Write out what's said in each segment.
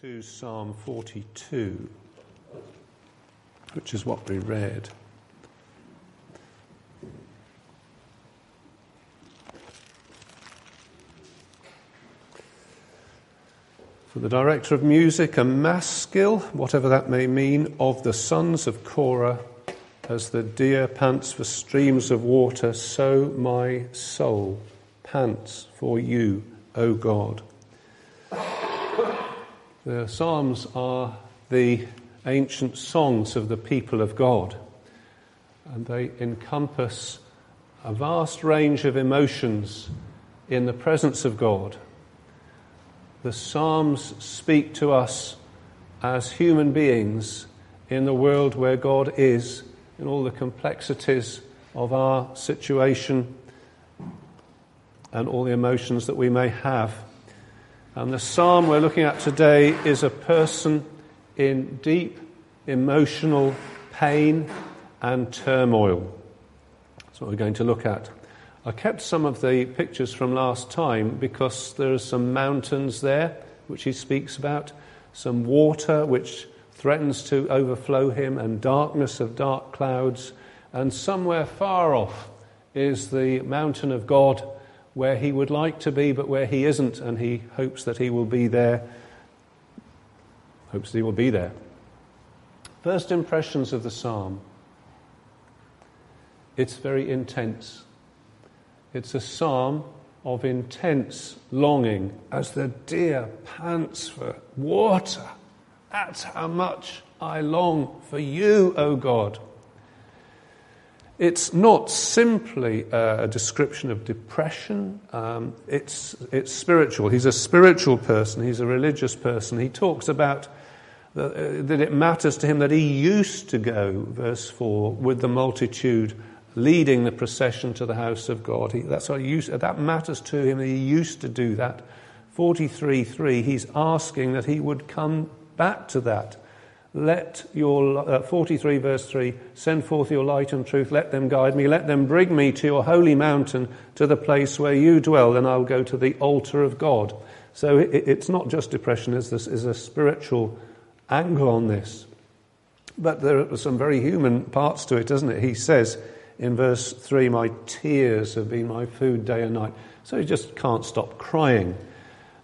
to Psalm 42, which is what we read. For the director of music, a maskil, whatever that may mean, of the sons of Korah, as the deer pants for streams of water, so my soul pants for you, O God. The Psalms are the ancient songs of the people of God, and they encompass a vast range of emotions in the presence of God. The Psalms speak to us as human beings in the world where God is, in all the complexities of our situation and all the emotions that we may have. And the psalm we're looking at today is a person in deep emotional pain and turmoil. That's what we're going to look at. I kept some of the pictures from last time because there are some mountains there, which he speaks about, some water which threatens to overflow him, and darkness of dark clouds. And somewhere far off is the mountain of God where he would like to be, but where he isn't, and he hopes that he will be there. Hopes that he will be there. First impressions of the psalm. It's very intense. It's a psalm of intense longing as the deer pants for water. That's how much I long for you, O God. It's not simply a description of depression, um, it's, it's spiritual. He's a spiritual person, he's a religious person. He talks about that, uh, that it matters to him that he used to go, verse 4, with the multitude leading the procession to the house of God. He, that's what he used, that matters to him he used to do that. 43.3, he's asking that he would come back to that let your, uh, 43 verse 3, send forth your light and truth, let them guide me, let them bring me to your holy mountain, to the place where you dwell, then I'll go to the altar of God. So it, it's not just depression, there's, this, there's a spiritual angle on this. But there are some very human parts to it, doesn't it? He says in verse 3, My tears have been my food day and night. So he just can't stop crying.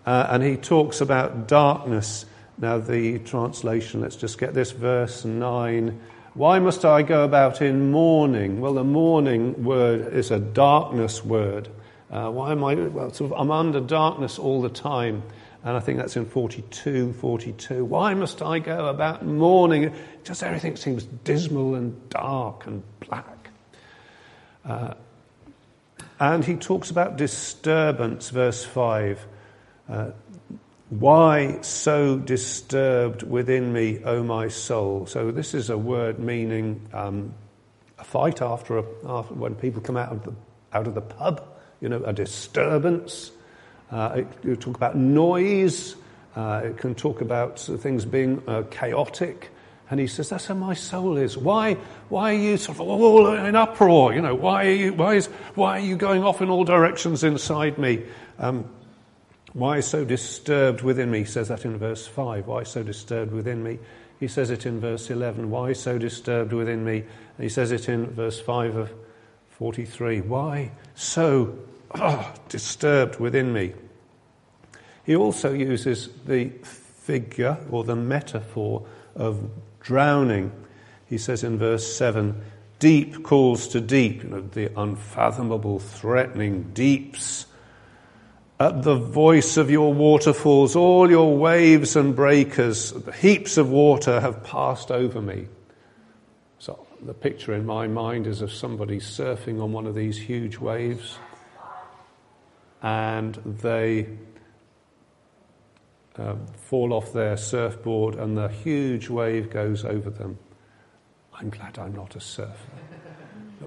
Uh, and he talks about darkness now, the translation, let's just get this verse 9. Why must I go about in mourning? Well, the mourning word is a darkness word. Uh, why am I? Well, sort of, I'm under darkness all the time. And I think that's in 42, 42. Why must I go about mourning? Just everything seems dismal and dark and black. Uh, and he talks about disturbance, verse 5. Uh, why so disturbed within me, O my soul? So, this is a word meaning um, a fight after, a, after, when people come out of the, out of the pub, you know, a disturbance. Uh, it, you talk about noise. Uh, it can talk about things being uh, chaotic. And he says, That's how my soul is. Why, why are you sort of all in uproar? You know, why are you, why is, why are you going off in all directions inside me? Um, why so disturbed within me? He says that in verse 5. Why so disturbed within me? He says it in verse 11. Why so disturbed within me? He says it in verse 5 of 43. Why so oh, disturbed within me? He also uses the figure or the metaphor of drowning. He says in verse 7 Deep calls to deep, you know, the unfathomable, threatening deeps at the voice of your waterfalls, all your waves and breakers, heaps of water have passed over me. So the picture in my mind is of somebody surfing on one of these huge waves and they uh, fall off their surfboard and the huge wave goes over them. I'm glad I'm not a surfer.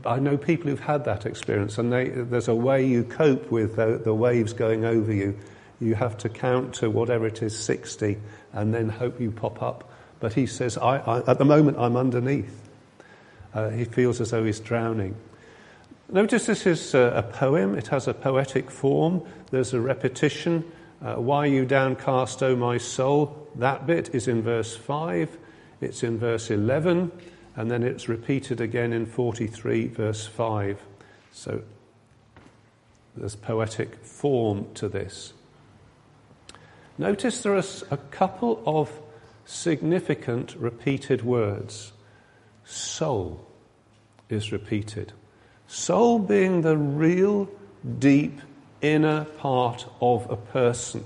I know people who've had that experience, and they, there's a way you cope with the, the, waves going over you. You have to count to whatever it is, 60, and then hope you pop up. But he says, I, I, at the moment, I'm underneath. Uh, he feels as though he's drowning. Notice this is a, a poem, it has a poetic form, there's a repetition. Uh, Why you downcast, O my soul? That bit is in verse 5, it's in verse 11, and then it's repeated again in 43, verse 5. So there's poetic form to this. Notice there are a couple of significant repeated words. Soul is repeated. Soul being the real, deep, inner part of a person.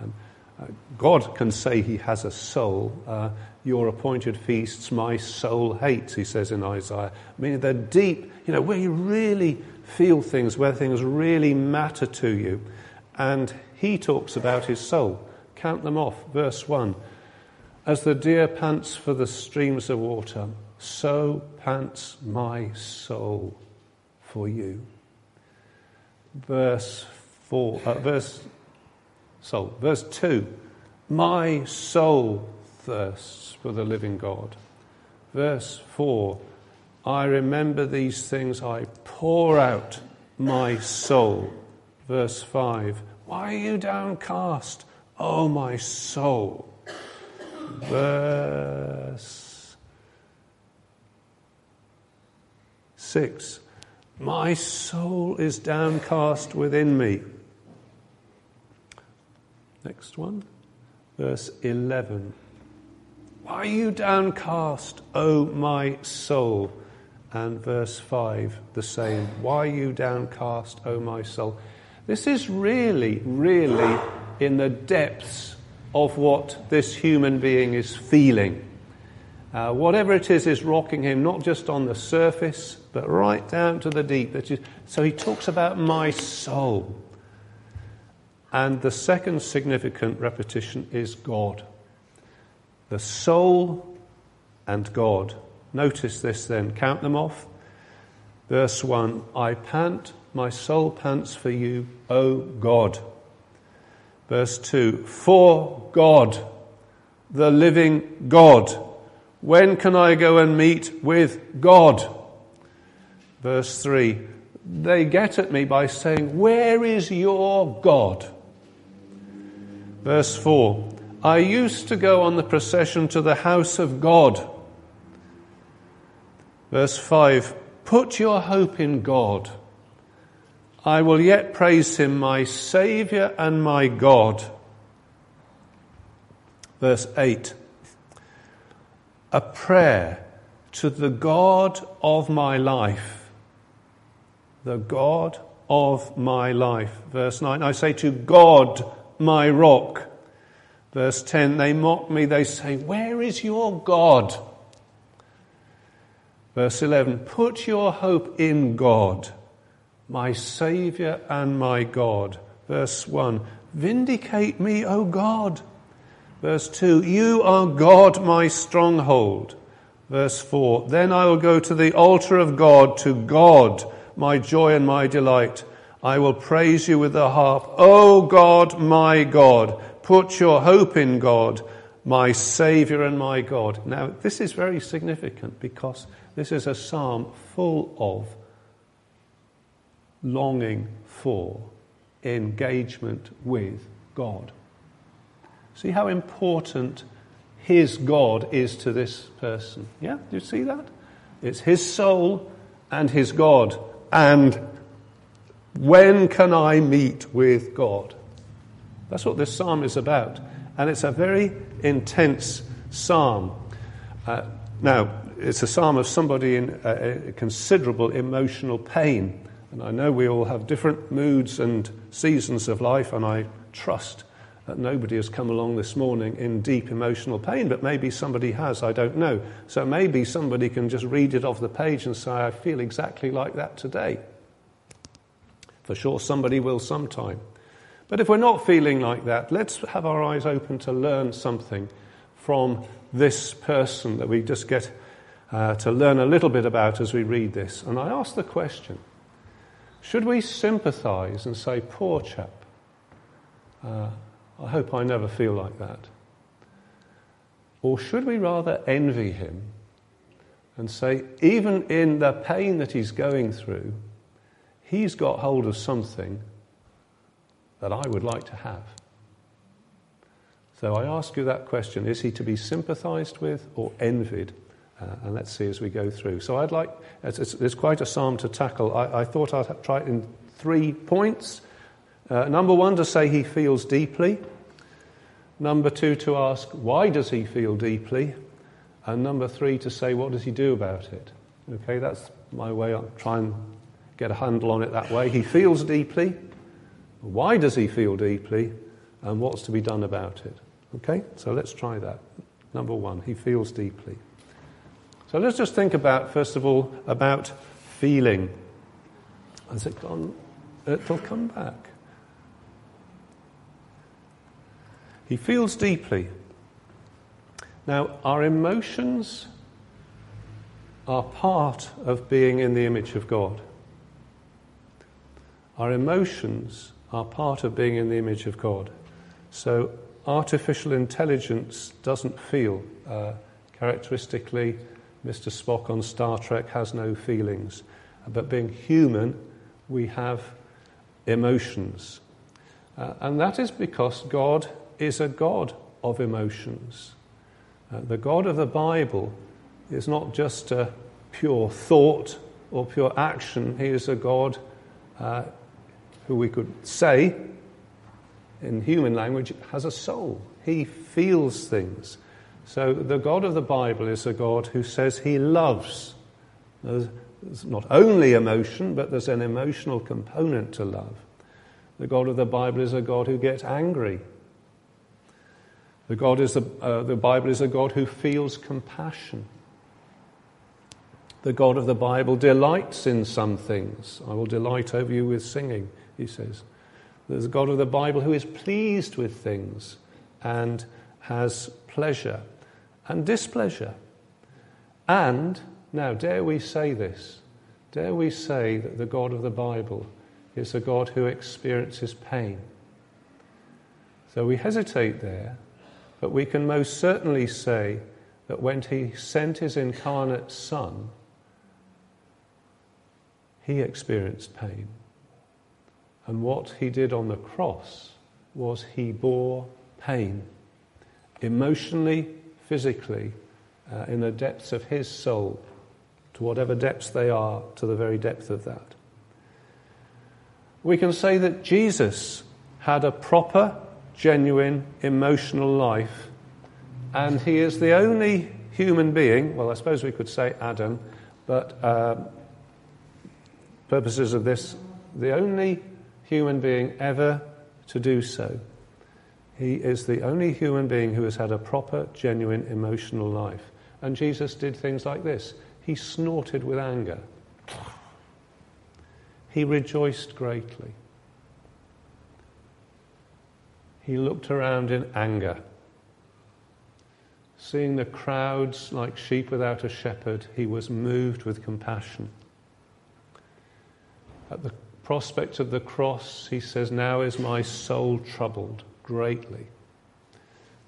Uh, God can say he has a soul. Uh, your appointed feasts my soul hates, he says in Isaiah. Meaning they're deep, you know, where you really feel things, where things really matter to you. And he talks about his soul. Count them off. Verse 1 As the deer pants for the streams of water, so pants my soul for you. Verse 4, uh, verse, soul. Verse 2 My soul thirsts for the living God. Verse 4 I remember these things, I pour out my soul. Verse 5 Why are you downcast, O my soul? Verse 6 My soul is downcast within me. Next one, verse 11. Why are you downcast, O my soul? and verse 5, the same. Why are you downcast, O my soul? This is really, really in the depths of what this human being is feeling. Uh, whatever it is is rocking him, not just on the surface, but right down to the deep. So he talks about my soul. And the second significant repetition is God. The soul and God. Notice this then. Count them off. Verse 1 I pant, my soul pants for you, O God. Verse 2 For God, the living God. When can I go and meet with God? Verse 3 They get at me by saying, Where is your God? Verse 4 I used to go on the procession to the house of God Verse 5 Put your hope in God. I will yet praise him, my Saviour and my God. Verse 8 A prayer to the God of my life. The God of my life. Verse 9 I say to God, my rock. Verse 10 They mock me, they say, Where is your God? Verse 11 Put your hope in God, my Saviour and my God. Verse 1 Vindicate me, O God. Verse 2 You are God, my stronghold. Verse 4 Then I will go to the altar of God, to God, my joy and my delight. I will praise you with the harp. O God, my God, put your hope in God, my Saviour and my God. Now, this is very significant because this is a psalm full of longing for engagement with God. See how important his God is to this person? Yeah, do you see that? It's his soul and his God. And when can I meet with God? That's what this psalm is about. And it's a very intense psalm. Uh, now, it's a psalm of somebody in a considerable emotional pain. And I know we all have different moods and seasons of life, and I trust that nobody has come along this morning in deep emotional pain, but maybe somebody has, I don't know. So maybe somebody can just read it off the page and say, I feel exactly like that today. For sure, somebody will sometime. But if we're not feeling like that, let's have our eyes open to learn something from this person that we just get uh, to learn a little bit about as we read this. And I ask the question should we sympathize and say, poor chap? Uh, I hope I never feel like that. Or should we rather envy him and say, even in the pain that he's going through, he's got hold of something that I would like to have? So I ask you that question is he to be sympathized with or envied? Uh, and let's see as we go through. So I'd like, it's, it's, it's quite a psalm to tackle. I, I, thought I'd try it in three points. Uh, number one, to say he feels deeply. Number two, to ask why does he feel deeply? And number three, to say what does he do about it? Okay, that's my way. I'll try and get a handle on it that way. He feels deeply. Why does he feel deeply? And what's to be done about it? Okay, so let's try that. Number one, he feels deeply. So let's just think about, first of all, about feeling. Has it gone? It'll come back. He feels deeply. Now, our emotions are part of being in the image of God. Our emotions are part of being in the image of God. So, artificial intelligence doesn't feel. Uh, characteristically, Mr. Spock on Star Trek has no feelings. But being human, we have emotions. Uh, and that is because God is a God of emotions. Uh, the God of the Bible is not just a pure thought or pure action, He is a God uh, who we could say, in human language, has a soul. He feels things. So the God of the Bible is a God who says He loves. There's not only emotion, but there's an emotional component to love. The God of the Bible is a God who gets angry the, God is a, uh, the Bible is a God who feels compassion. The God of the Bible delights in some things. I will delight over you with singing, he says. There's a God of the Bible who is pleased with things and has pleasure and displeasure. And, now, dare we say this? Dare we say that the God of the Bible is a God who experiences pain? So we hesitate there but we can most certainly say that when he sent his incarnate Son, he experienced pain. And what he did on the cross was he bore pain, emotionally, physically, uh, in the depths of his soul, to whatever depths they are, to the very depth of that. We can say that Jesus had a proper genuine emotional life. And he is the only human being, well, I suppose we could say Adam, but uh, purposes of this, the only human being ever to do so. He is the only human being who has had a proper, genuine emotional life. And Jesus did things like this He snorted with anger, he rejoiced greatly. he looked around in anger. Seeing the crowds like sheep without a shepherd, he was moved with compassion. At the prospect of the cross, he says, Now is my soul troubled greatly.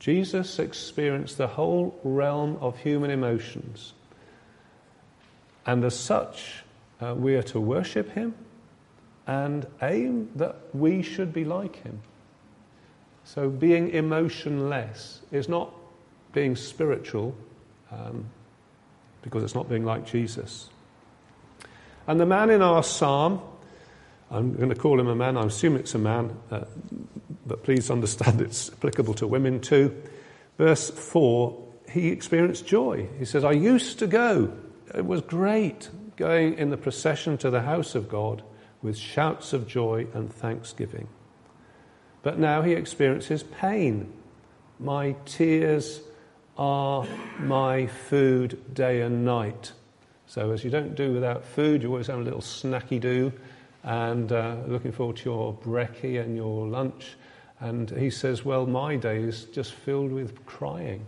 Jesus experienced the whole realm of human emotions. And as such, uh, we are to worship him and aim that we should be like him. So being emotionless is not being spiritual um, because it's not being like Jesus. And the man in our psalm, I'm going to call him a man, I assume it's a man, uh, but please understand it's applicable to women too. Verse 4, he experienced joy. He says, I used to go. It was great going in the procession to the house of God with shouts of joy and thanksgiving. But now he experiences pain. My tears are my food day and night. So, as you don't do without food, you always have a little snacky do, and uh, looking forward to your brekkie and your lunch. And he says, Well, my day is just filled with crying.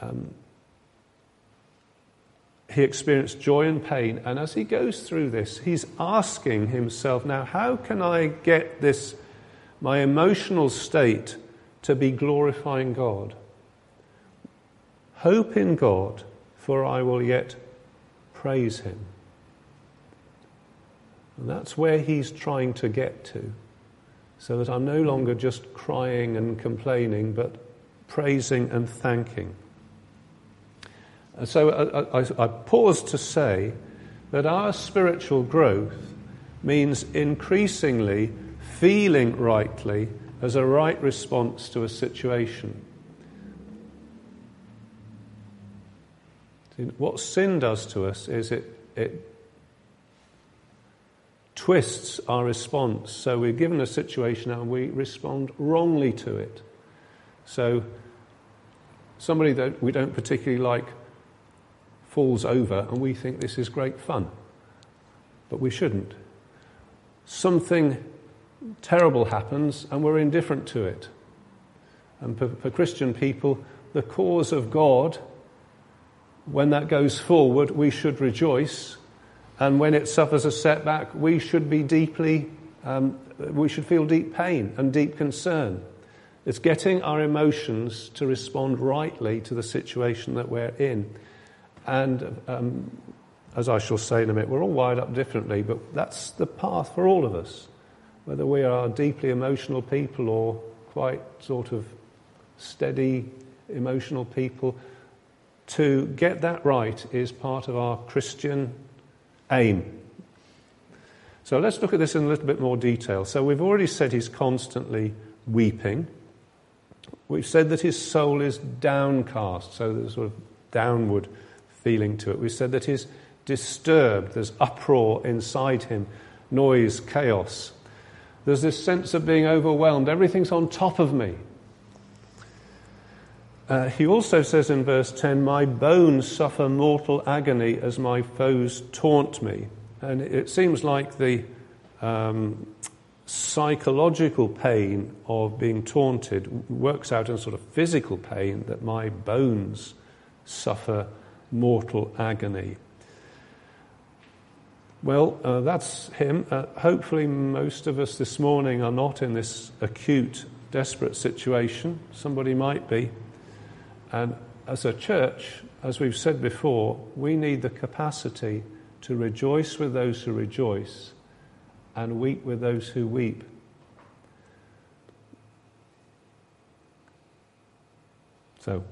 Um, he experienced joy and pain. And as he goes through this, he's asking himself, now, how can I get this, my emotional state, to be glorifying God? Hope in God, for I will yet praise him. And that's where he's trying to get to. so that I'm no longer just crying and complaining, but praising and thanking. And so I, I, I pause to say that our spiritual growth means increasingly feeling rightly as a right response to a situation. What sin does to us is it, it twists our response. So we're given a situation and we respond wrongly to it. So somebody that we don't particularly like falls over and we think this is great fun. But we shouldn't. Something terrible happens and we're indifferent to it. And for, for Christian people, the cause of God, when that goes forward, we should rejoice. And when it suffers a setback, we should be deeply, um, we should feel deep pain and deep concern. It's getting our emotions to respond rightly to the situation that we're in. And um, as I shall say in a minute, we're all wired up differently, but that's the path for all of us whether we are deeply emotional people or quite sort of steady emotional people, to get that right is part of our Christian aim. So let's look at this in a little bit more detail. So we've already said he's constantly weeping. We've said that his soul is downcast, so there's a sort of downward feeling to it. We said that he's disturbed, there's uproar inside him, noise, chaos. There's this sense of being overwhelmed. Everything's on top of me. Uh, he also says in verse 10, My bones suffer mortal agony as my foes taunt me. And it seems like the um, psychological pain of being taunted works out in sort of physical pain that my bones suffer mortal agony. Well, uh, that's him. Uh, hopefully, most of us this morning are not in this acute, desperate situation. Somebody might be. And as a church, as we've said before, we need the capacity to rejoice with those who rejoice and weep with those who weep. So,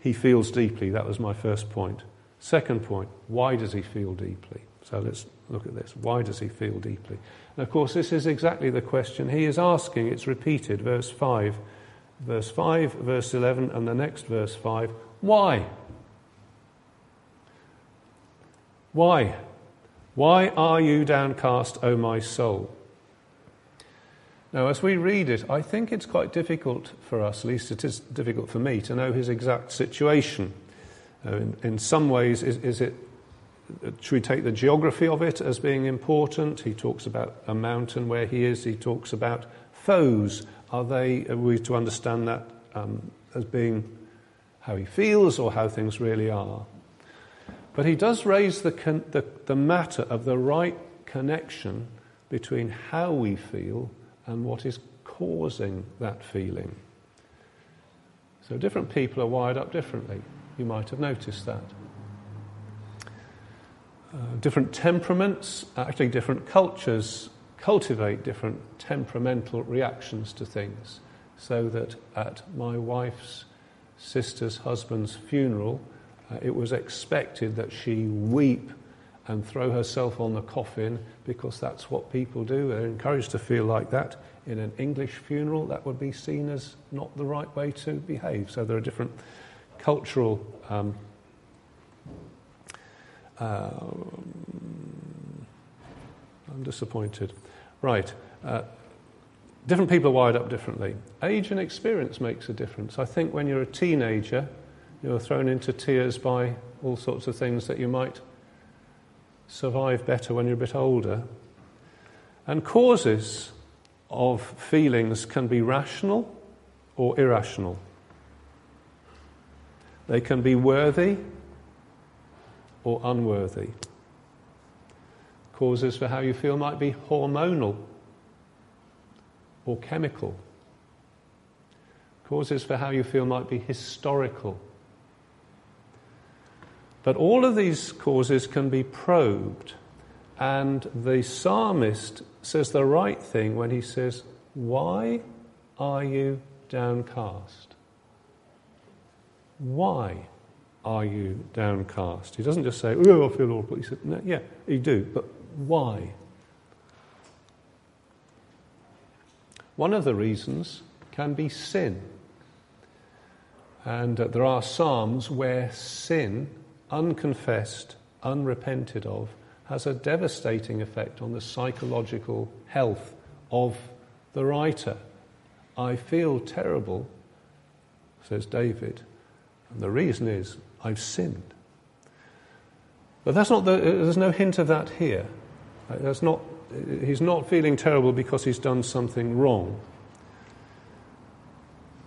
he feels deeply. That was my first point. Second point, why does he feel deeply? So let's look at this. Why does he feel deeply? And of course, this is exactly the question he is asking. It's repeated, verse 5, verse 5, verse 11, and the next verse 5. Why? Why? Why are you downcast, O my soul? Now, as we read it, I think it's quite difficult for us, at least it is difficult for me, to know his exact situation. Uh, in, in, some ways, is, is it should we take the geography of it as being important? He talks about a mountain where he is. He talks about foes. Are they, are we to understand that um, as being how he feels or how things really are? But he does raise the, con- the, the matter of the right connection between how we feel and what is causing that feeling. So different people are wired up differently. You might have noticed that. Uh, different temperaments, actually, different cultures cultivate different temperamental reactions to things. So that at my wife's sister's husband's funeral, uh, it was expected that she weep and throw herself on the coffin because that's what people do. They're encouraged to feel like that. In an English funeral, that would be seen as not the right way to behave. So there are different cultural um, um, I'm disappointed. Right. Uh, different people are wired up differently. Age and experience makes a difference. I think when you're a teenager, you're thrown into tears by all sorts of things that you might survive better when you're a bit older. And causes of feelings can be rational or irrational. They can be worthy or unworthy. Causes for how you feel might be hormonal or chemical. Causes for how you feel might be historical. But all of these causes can be probed, and the psalmist says the right thing when he says, Why are you downcast? Why are you downcast? He doesn't just say, Oh, I feel awful. He said, no, Yeah, you do, but why? One of the reasons can be sin. And uh, there are Psalms where sin, unconfessed, unrepented of, has a devastating effect on the psychological health of the writer. I feel terrible, says David, and the reason is I've sinned. But that's not the, there's no hint of that here. That's not, he's not feeling terrible because he's done something wrong.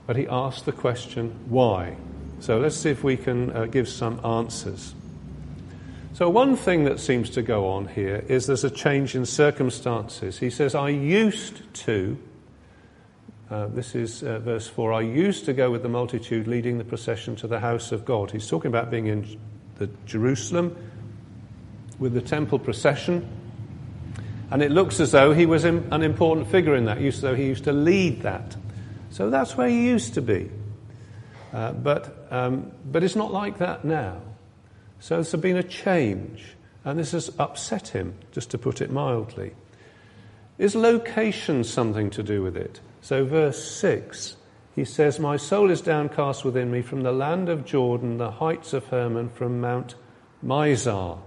But he asks the question, why? So let's see if we can uh, give some answers. So, one thing that seems to go on here is there's a change in circumstances. He says, I used to, uh, this is uh, verse 4, I used to go with the multitude leading the procession to the house of God. He's talking about being in the Jerusalem with the temple procession. And it looks as though he was an important figure in that, as though he used to lead that. So that's where he used to be. Uh, but, um, but it's not like that now. So there's been a change, and this has upset him, just to put it mildly. Is location something to do with it? So, verse 6, he says, My soul is downcast within me from the land of Jordan, the heights of Hermon, from Mount Mizar.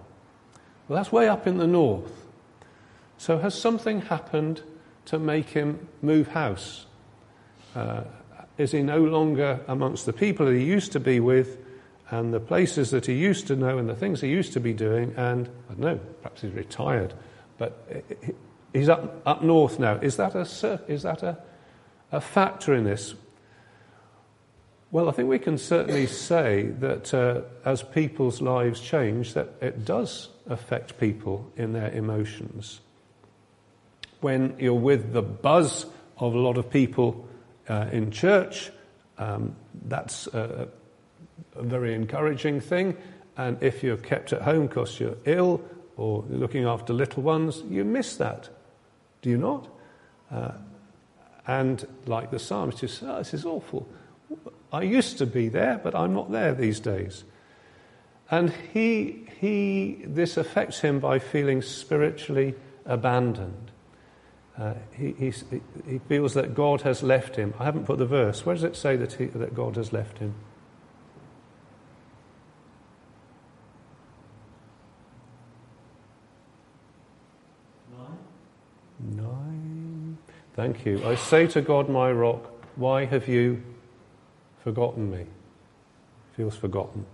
Well, that's way up in the north. So, has something happened to make him move house? Uh, is he no longer amongst the people that he used to be with and the places that he used to know and the things he used to be doing? And I don't know, perhaps he's retired, but he's up, up north now. Is that, a, is that a, a factor in this? Well, I think we can certainly say that uh, as people's lives change, that it does affect people in their emotions. When you're with the buzz of a lot of people uh, in church, um, that's a, a, very encouraging thing. And if you're kept at home because you're ill or you're looking after little ones, you miss that. Do you not? Uh, and like the psalmist, you say, oh, this is awful. I used to be there, but I'm not there these days. And he, he, this affects him by feeling spiritually abandoned. Uh, he, he, feels that God has left him. I haven't put the verse. Where does it say that, he, that God has left him? Nine. Nine. Thank you. I say to God, my rock, why have you forgotten me? Feels forgotten.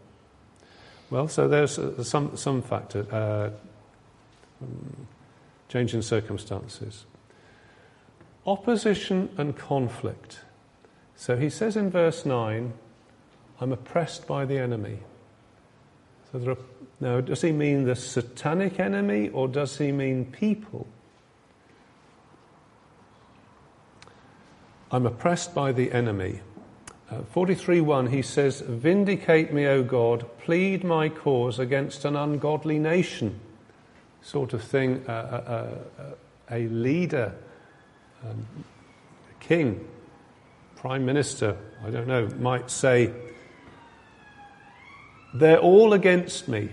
Well, so there's uh, some, some factor, uh, change in circumstances. Opposition and conflict. So he says in verse 9, I'm oppressed by the enemy. So are, now, does he mean the satanic enemy or does he mean people? I'm oppressed by the enemy. Uh, 43.1, he says, Vindicate me, O God, plead my cause against an ungodly nation. Sort of thing, uh, uh, uh a leader, um, a king, prime minister, I don't know, might say, They're all against me.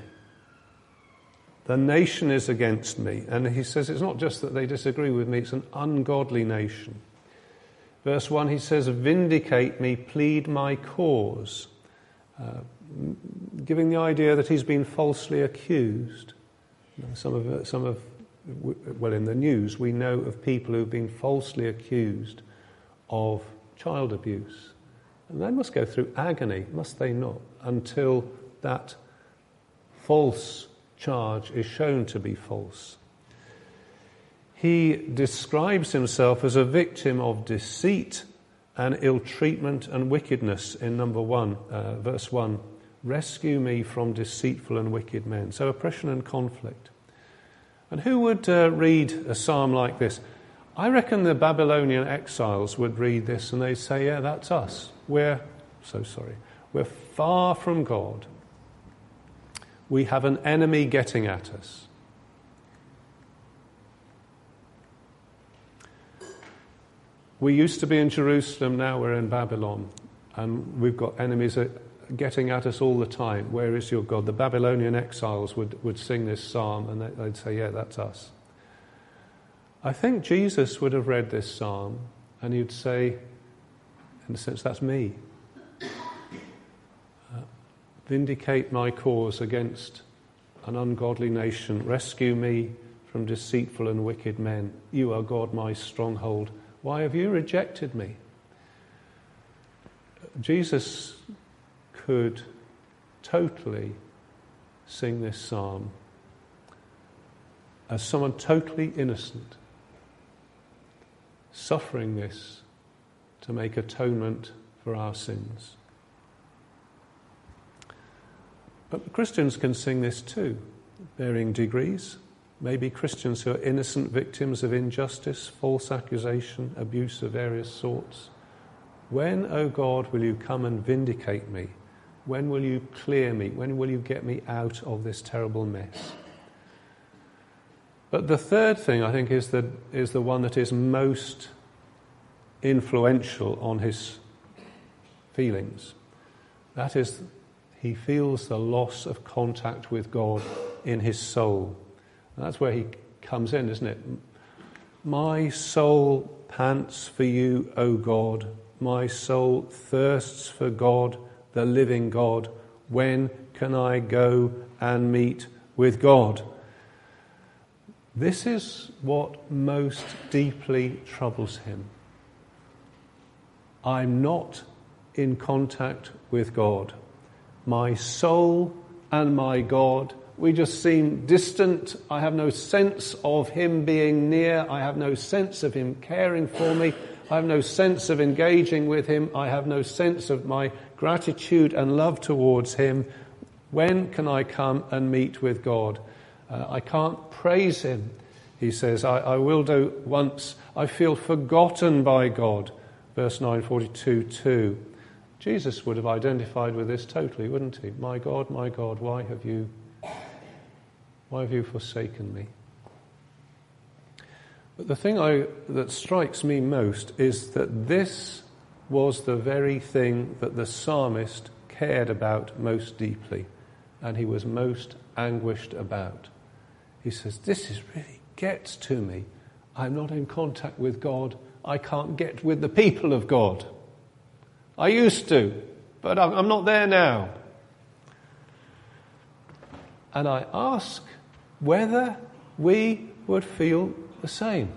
The nation is against me. And he says it's not just that they disagree with me, it's an ungodly nation. Verse 1, he says, Vindicate me, plead my cause, uh, giving the idea that he's been falsely accused. Some of, some of, well, in the news, we know of people who've been falsely accused of child abuse. And they must go through agony, must they not, until that false charge is shown to be false he describes himself as a victim of deceit and ill treatment and wickedness in number one, uh, verse one. Rescue me from deceitful and wicked men. So, oppression and conflict. And who would uh, read a psalm like this? I reckon the Babylonian exiles would read this and they'd say, Yeah, that's us. We're, so sorry, we're far from God. We have an enemy getting at us. we used to be in Jerusalem, now we're in Babylon, and we've got enemies getting at us all the time. Where is your God? The Babylonian exiles would, would sing this psalm, and they'd say, Yeah, that's us. I think Jesus would have read this psalm, and he'd say, In a sense, that's me. Uh, vindicate my cause against an ungodly nation. Rescue me from deceitful and wicked men. You are God, my stronghold. Why have you rejected me? Jesus could totally sing this psalm as someone totally innocent, suffering this to make atonement for our sins. But Christians can sing this too, varying degrees. Maybe Christians who are innocent victims of injustice, false accusation, abuse of various sorts. When, O oh God, will you come and vindicate me? When will you clear me? When will you get me out of this terrible mess? But the third thing, I think, is the, is the one that is most influential on his feelings. That is, he feels the loss of contact with God in his soul. And that's where he comes in, isn't it? My soul pants for you, O God. My soul thirsts for God, the living God. When can I go and meet with God? This is what most deeply troubles him. I'm not in contact with God. My soul and my God we just seem distant. I have no sense of Him being near. I have no sense of Him caring for me. I have no sense of engaging with Him. I have no sense of my gratitude and love towards Him. When can I come and meet with God? Uh, I can't praise Him. He says, I, I will do once. I feel forgotten by God. Verse 942 2. Jesus would have identified with this totally, wouldn't he? My God, my God, why have you why have you forsaken me? But the thing I, that strikes me most is that this was the very thing that the psalmist cared about most deeply and he was most anguished about. He says, This is really gets to me. I'm not in contact with God. I can't get with the people of God. I used to, but I'm not there now. And I ask whether we would feel the same?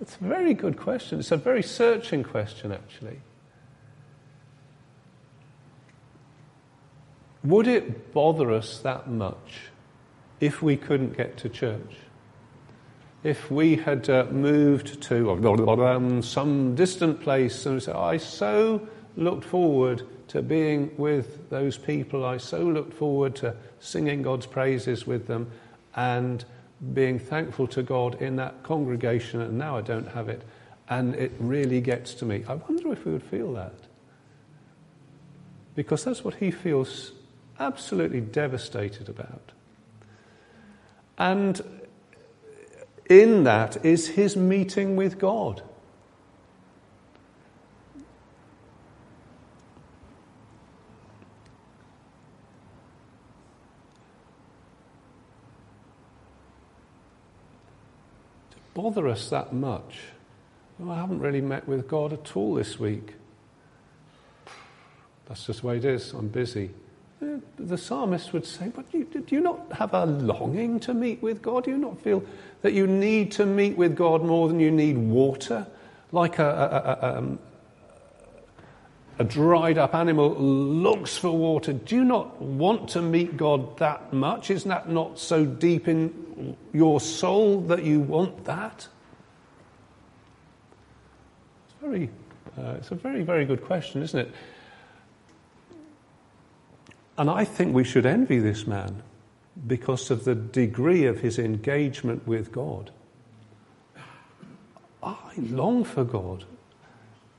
It's a very good question. It's a very searching question, actually. Would it bother us that much if we couldn't get to church? If we had uh, moved to um, some distant place and said, I so looked forward to being with those people. I so looked forward to singing God's praises with them and being thankful to God in that congregation, and now I don't have it, and it really gets to me. I wonder if we would feel that. Because that's what he feels absolutely devastated about. And in that is his meeting with God. Bother us that much. Well, I haven't really met with God at all this week. That's just the way it is. I'm busy. Eh, the psalmist would say, But do you not have a longing to meet with God? Do you not feel that you need to meet with God more than you need water? Like a, a, um, a, dried up animal looks for water. Do you not want to meet God that much? Isn't that not so deep in your soul that you want that? It's, very, uh, it's a very, very good question, isn't it? And I think we should envy this man because of the degree of his engagement with God. I long for God,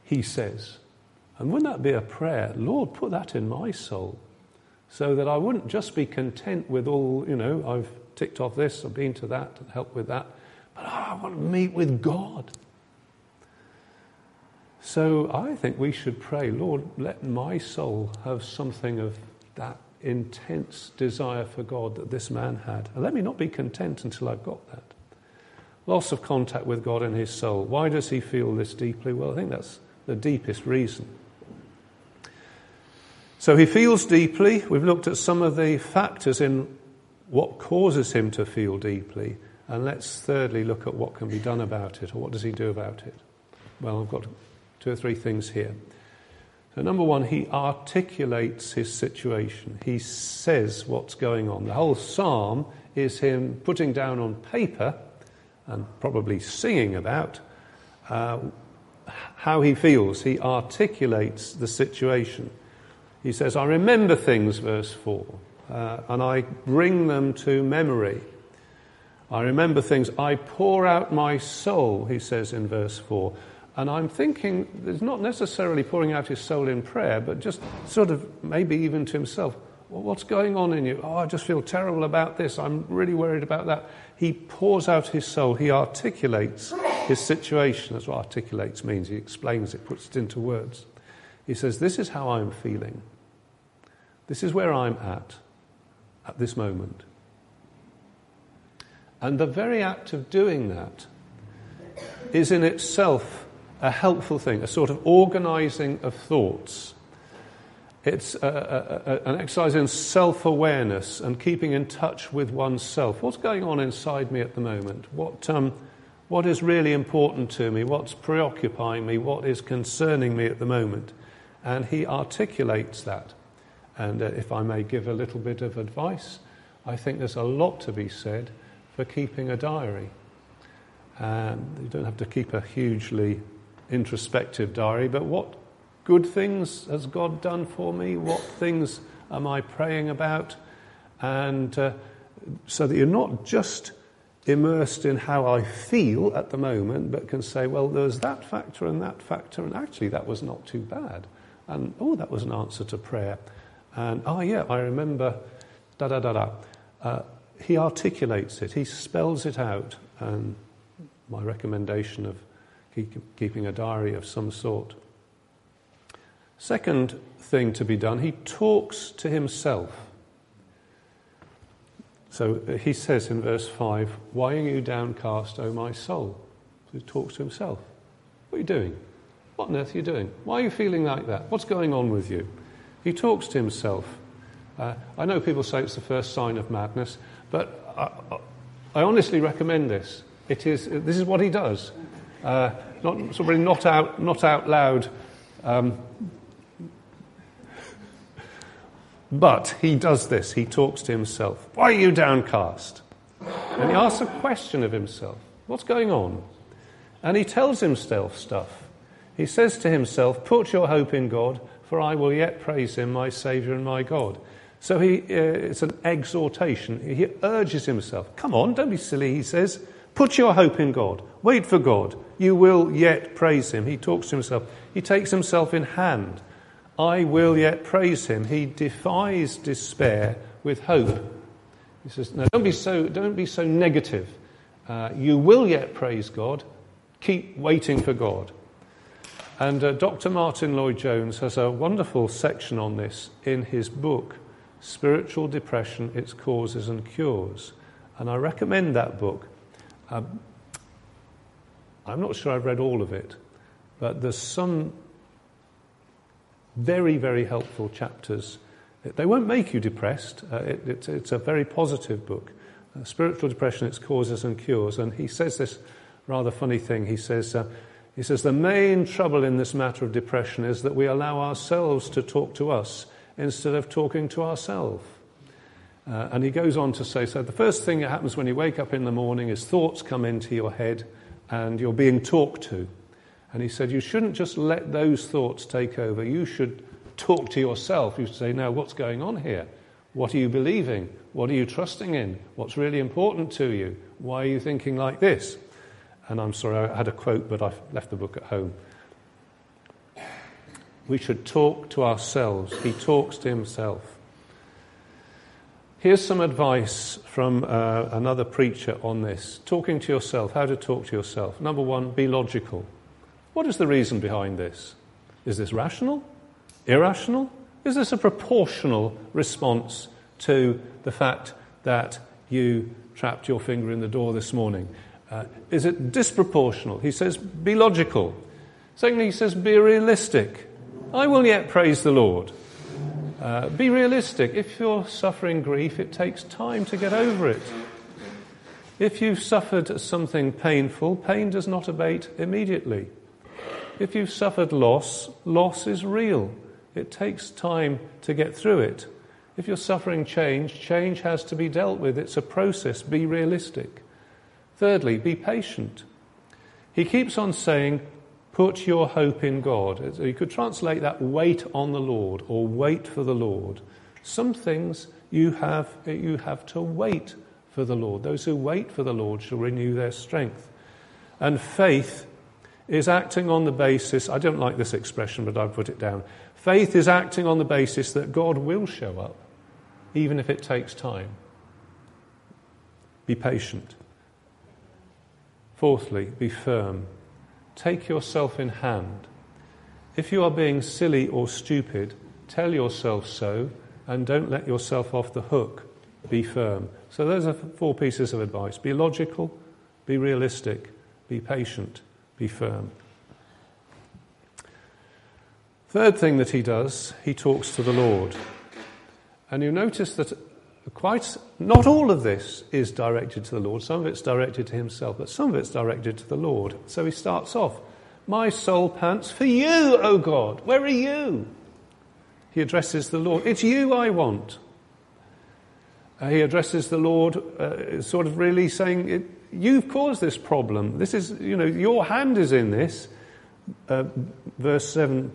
he says. And wouldn't that be a prayer? Lord, put that in my soul so that I wouldn't just be content with all, you know, I've ticked off this, I've been to that, and helped with that, but ah, I want to meet with God. So I think we should pray, Lord, let my soul have something of that intense desire for God that this man had. And let me not be content until I've got that. Loss of contact with God in his soul. Why does he feel this deeply? Well, I think that's the deepest reason. So he feels deeply. We've looked at some of the factors in what causes him to feel deeply. And let's thirdly look at what can be done about it, or what does he do about it? Well, I've got two or three things here. So, number one, he articulates his situation. He says what's going on. The whole psalm is him putting down on paper and probably singing about uh, how he feels. He articulates the situation. He says, I remember things, verse 4, uh, and I bring them to memory. I remember things. I pour out my soul, he says in verse 4. And I'm thinking, there's not necessarily pouring out his soul in prayer, but just sort of maybe even to himself. Well, what's going on in you? Oh, I just feel terrible about this. I'm really worried about that. He pours out his soul. He articulates his situation. That's what articulates means. He explains it, puts it into words. He says, This is how I'm feeling. This is where I'm at at this moment. And the very act of doing that is in itself a helpful thing, a sort of organizing of thoughts. It's a, a, a, an exercise in self awareness and keeping in touch with oneself. What's going on inside me at the moment? What, um, what is really important to me? What's preoccupying me? What is concerning me at the moment? And he articulates that. And uh, if I may give a little bit of advice, I think there's a lot to be said for keeping a diary. Um, you don't have to keep a hugely introspective diary, but what good things has God done for me? What things am I praying about? And uh, so that you're not just immersed in how I feel at the moment, but can say, well, there's that factor and that factor, and actually that was not too bad. And oh, that was an answer to prayer. And oh, yeah, I remember da da da da. Uh, he articulates it, he spells it out. And my recommendation of keep, keeping a diary of some sort. Second thing to be done, he talks to himself. So uh, he says in verse 5, Why are you downcast, O my soul? So he talks to himself. What are you doing? What on earth are you doing? Why are you feeling like that? What's going on with you? He talks to himself. Uh, I know people say it's the first sign of madness, but I, I honestly recommend this. It is, this is what he does. Uh, not, sort of not, out, not out loud. Um, but he does this. He talks to himself. Why are you downcast? And he asks a question of himself. What's going on? And he tells himself stuff. He says to himself, Put your hope in God, for I will yet praise him, my Saviour and my God. So he, uh, it's an exhortation. He urges himself, Come on, don't be silly, he says. Put your hope in God. Wait for God. You will yet praise him. He talks to himself. He takes himself in hand. I will yet praise him. He defies despair with hope. He says, No, don't be so, don't be so negative. Uh, you will yet praise God. Keep waiting for God. And uh, Dr. Martyn Lloyd Jones has a wonderful section on this in his book, Spiritual Depression Its Causes and Cures. And I recommend that book. Um, I'm not sure I've read all of it, but there's some very, very helpful chapters. They won't make you depressed. Uh, it, it, it's a very positive book. Uh, Spiritual Depression, Its Causes and Cures. And he says this rather funny thing. He says, uh, he says, the main trouble in this matter of depression is that we allow ourselves to talk to us instead of talking to ourselves. Uh, and he goes on to say so the first thing that happens when you wake up in the morning is thoughts come into your head and you're being talked to. And he said, You shouldn't just let those thoughts take over. You should talk to yourself. You should say, Now, what's going on here? What are you believing? What are you trusting in? What's really important to you? Why are you thinking like this? And I'm sorry, I had a quote, but I've left the book at home. We should talk to ourselves. He talks to himself. Here's some advice from uh, another preacher on this talking to yourself, how to talk to yourself. Number one, be logical. What is the reason behind this? Is this rational? Irrational? Is this a proportional response to the fact that you trapped your finger in the door this morning? Uh, is it disproportional? He says, be logical. Secondly, he says, be realistic. I will yet praise the Lord. Uh, be realistic. If you're suffering grief, it takes time to get over it. If you've suffered something painful, pain does not abate immediately. If you've suffered loss, loss is real. It takes time to get through it. If you're suffering change, change has to be dealt with. It's a process. Be realistic. Thirdly, be patient. He keeps on saying, put your hope in God. You could translate that wait on the Lord or wait for the Lord. Some things you have, you have to wait for the Lord. Those who wait for the Lord shall renew their strength. And faith is acting on the basis, I don't like this expression, but I've put it down. Faith is acting on the basis that God will show up, even if it takes time. Be patient. Fourthly, be firm. Take yourself in hand. If you are being silly or stupid, tell yourself so and don't let yourself off the hook. Be firm. So, those are four pieces of advice be logical, be realistic, be patient, be firm. Third thing that he does, he talks to the Lord. And you notice that quite not all of this is directed to the Lord. Some of it's directed to himself, but some of it's directed to the Lord. So he starts off, My soul pants for you, O God. Where are you? He addresses the Lord. It's you I want. Uh, he addresses the Lord, uh, sort of really saying, You've caused this problem. This is, you know, your hand is in this. Uh, verse 7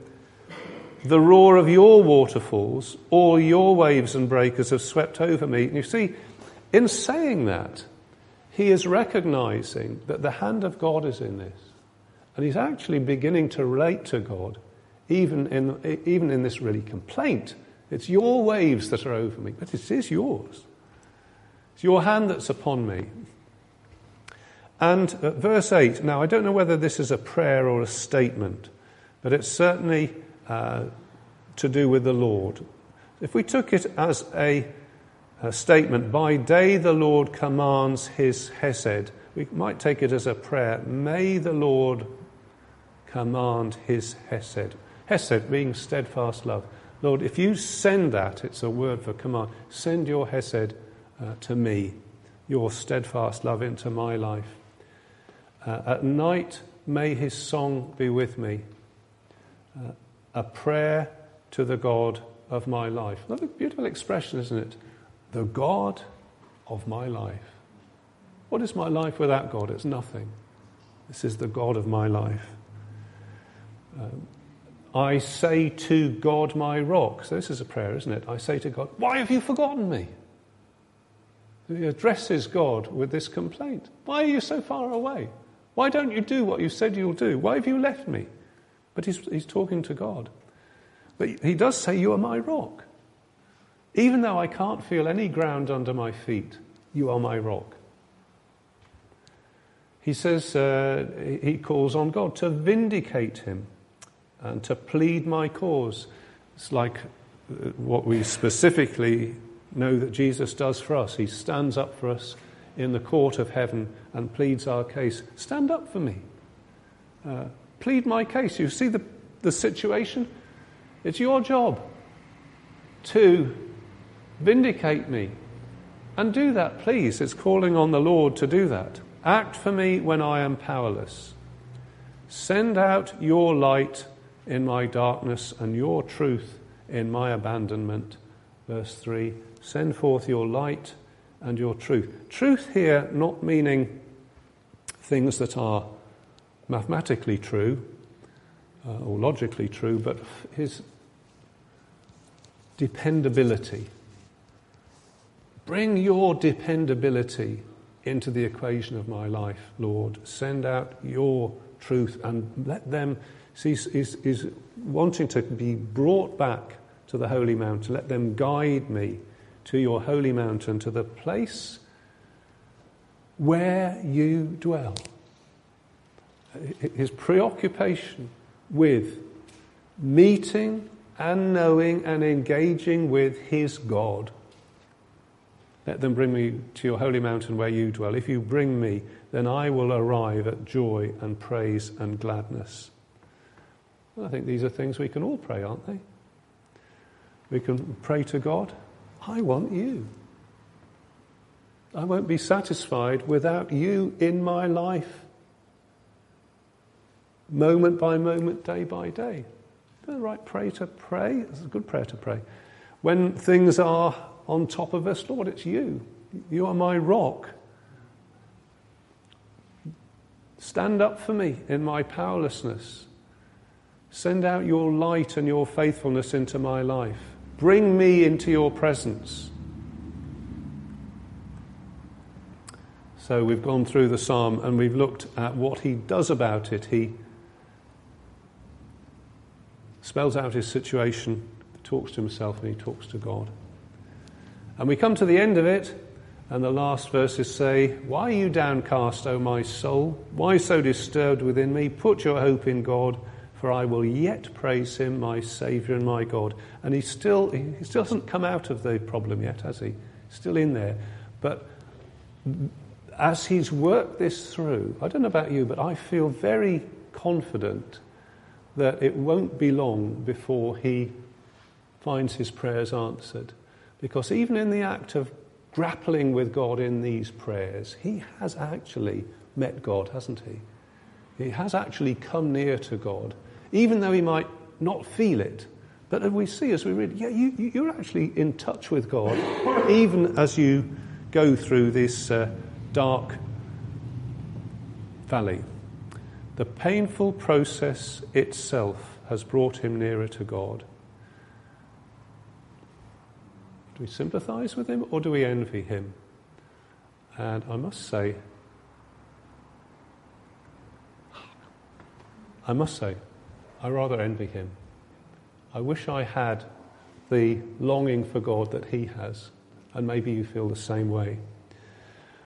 the roar of your waterfalls, all your waves and breakers have swept over me. And you see, in saying that, he is recognizing that the hand of God is in this. And he's actually beginning to relate to God, even in, even in this really complaint. It's your waves that are over me, but it is yours. It's your hand that's upon me. And verse 8, now I don't know whether this is a prayer or a statement, but it's certainly uh, to do with the Lord. If we took it as a, a statement, by day the Lord commands his Hesed, we might take it as a prayer, may the Lord command his Hesed. Hesed being steadfast love. Lord, if you send that, it's a word for command, send your Hesed uh, to me, your steadfast love into my life. Uh, at night, may his song be with me. Uh, a prayer to the God of my life. Another beautiful expression, isn't it? The God of my life. What is my life without God? It's nothing. This is the God of my life. Um, I say to God, my rock. So, this is a prayer, isn't it? I say to God, Why have you forgotten me? He addresses God with this complaint. Why are you so far away? Why don't you do what you said you'll do? Why have you left me? But he's, he's talking to God. But he does say, You are my rock. Even though I can't feel any ground under my feet, you are my rock. He says, uh, he calls on God to vindicate him and to plead my cause. It's like uh, what we specifically know that Jesus does for us. He stands up for us in the court of heaven and pleads our case. Stand up for me. Uh, plead my case. You see the, the situation? It's your job to vindicate me. And do that, please. It's calling on the Lord to do that. Act for me when I am powerless. Send out your light in my darkness and your truth in my abandonment. Verse 3 Send forth your light and your truth. Truth here not meaning things that are mathematically true uh, or logically true, but his dependability. Bring your dependability into the equation of my life, Lord. Send out your truth and let them. He's, is, he's wanting to be brought back to the holy mountain. Let them guide me to your holy mountain, to the place where you dwell. His preoccupation with meeting and knowing and engaging with his God. Let them bring me to your holy mountain where you dwell. If you bring me, then I will arrive at joy and praise and gladness. I think these are things we can all pray, aren't they? We can pray to God, I want you. I won't be satisfied without you in my life, moment by moment, day by day. The right prayer to pray. It's a good prayer to pray. When things are on top of us, Lord, it's you. You are my rock. Stand up for me in my powerlessness. Send out your light and your faithfulness into my life. Bring me into your presence. So we've gone through the psalm and we've looked at what he does about it. He spells out his situation, talks to himself, and he talks to God. And we come to the end of it, and the last verses say, Why are you downcast, O my soul? Why so disturbed within me? Put your hope in God, for I will yet praise him, my Saviour and my God. And he still, he still hasn't come out of the problem yet, has he? Still in there. But as he's worked this through, I don't know about you, but I feel very confident that it won't be long before he finds his prayers answered. Because even in the act of grappling with God in these prayers, he has actually met God, hasn't he? He has actually come near to God, even though he might not feel it. But as we see, as we read, yeah, you, you're actually in touch with God, even as you go through this uh, dark valley. The painful process itself has brought him nearer to God. Do we sympathize with him or do we envy him? And I must say, I must say, I rather envy him. I wish I had the longing for God that he has, and maybe you feel the same way.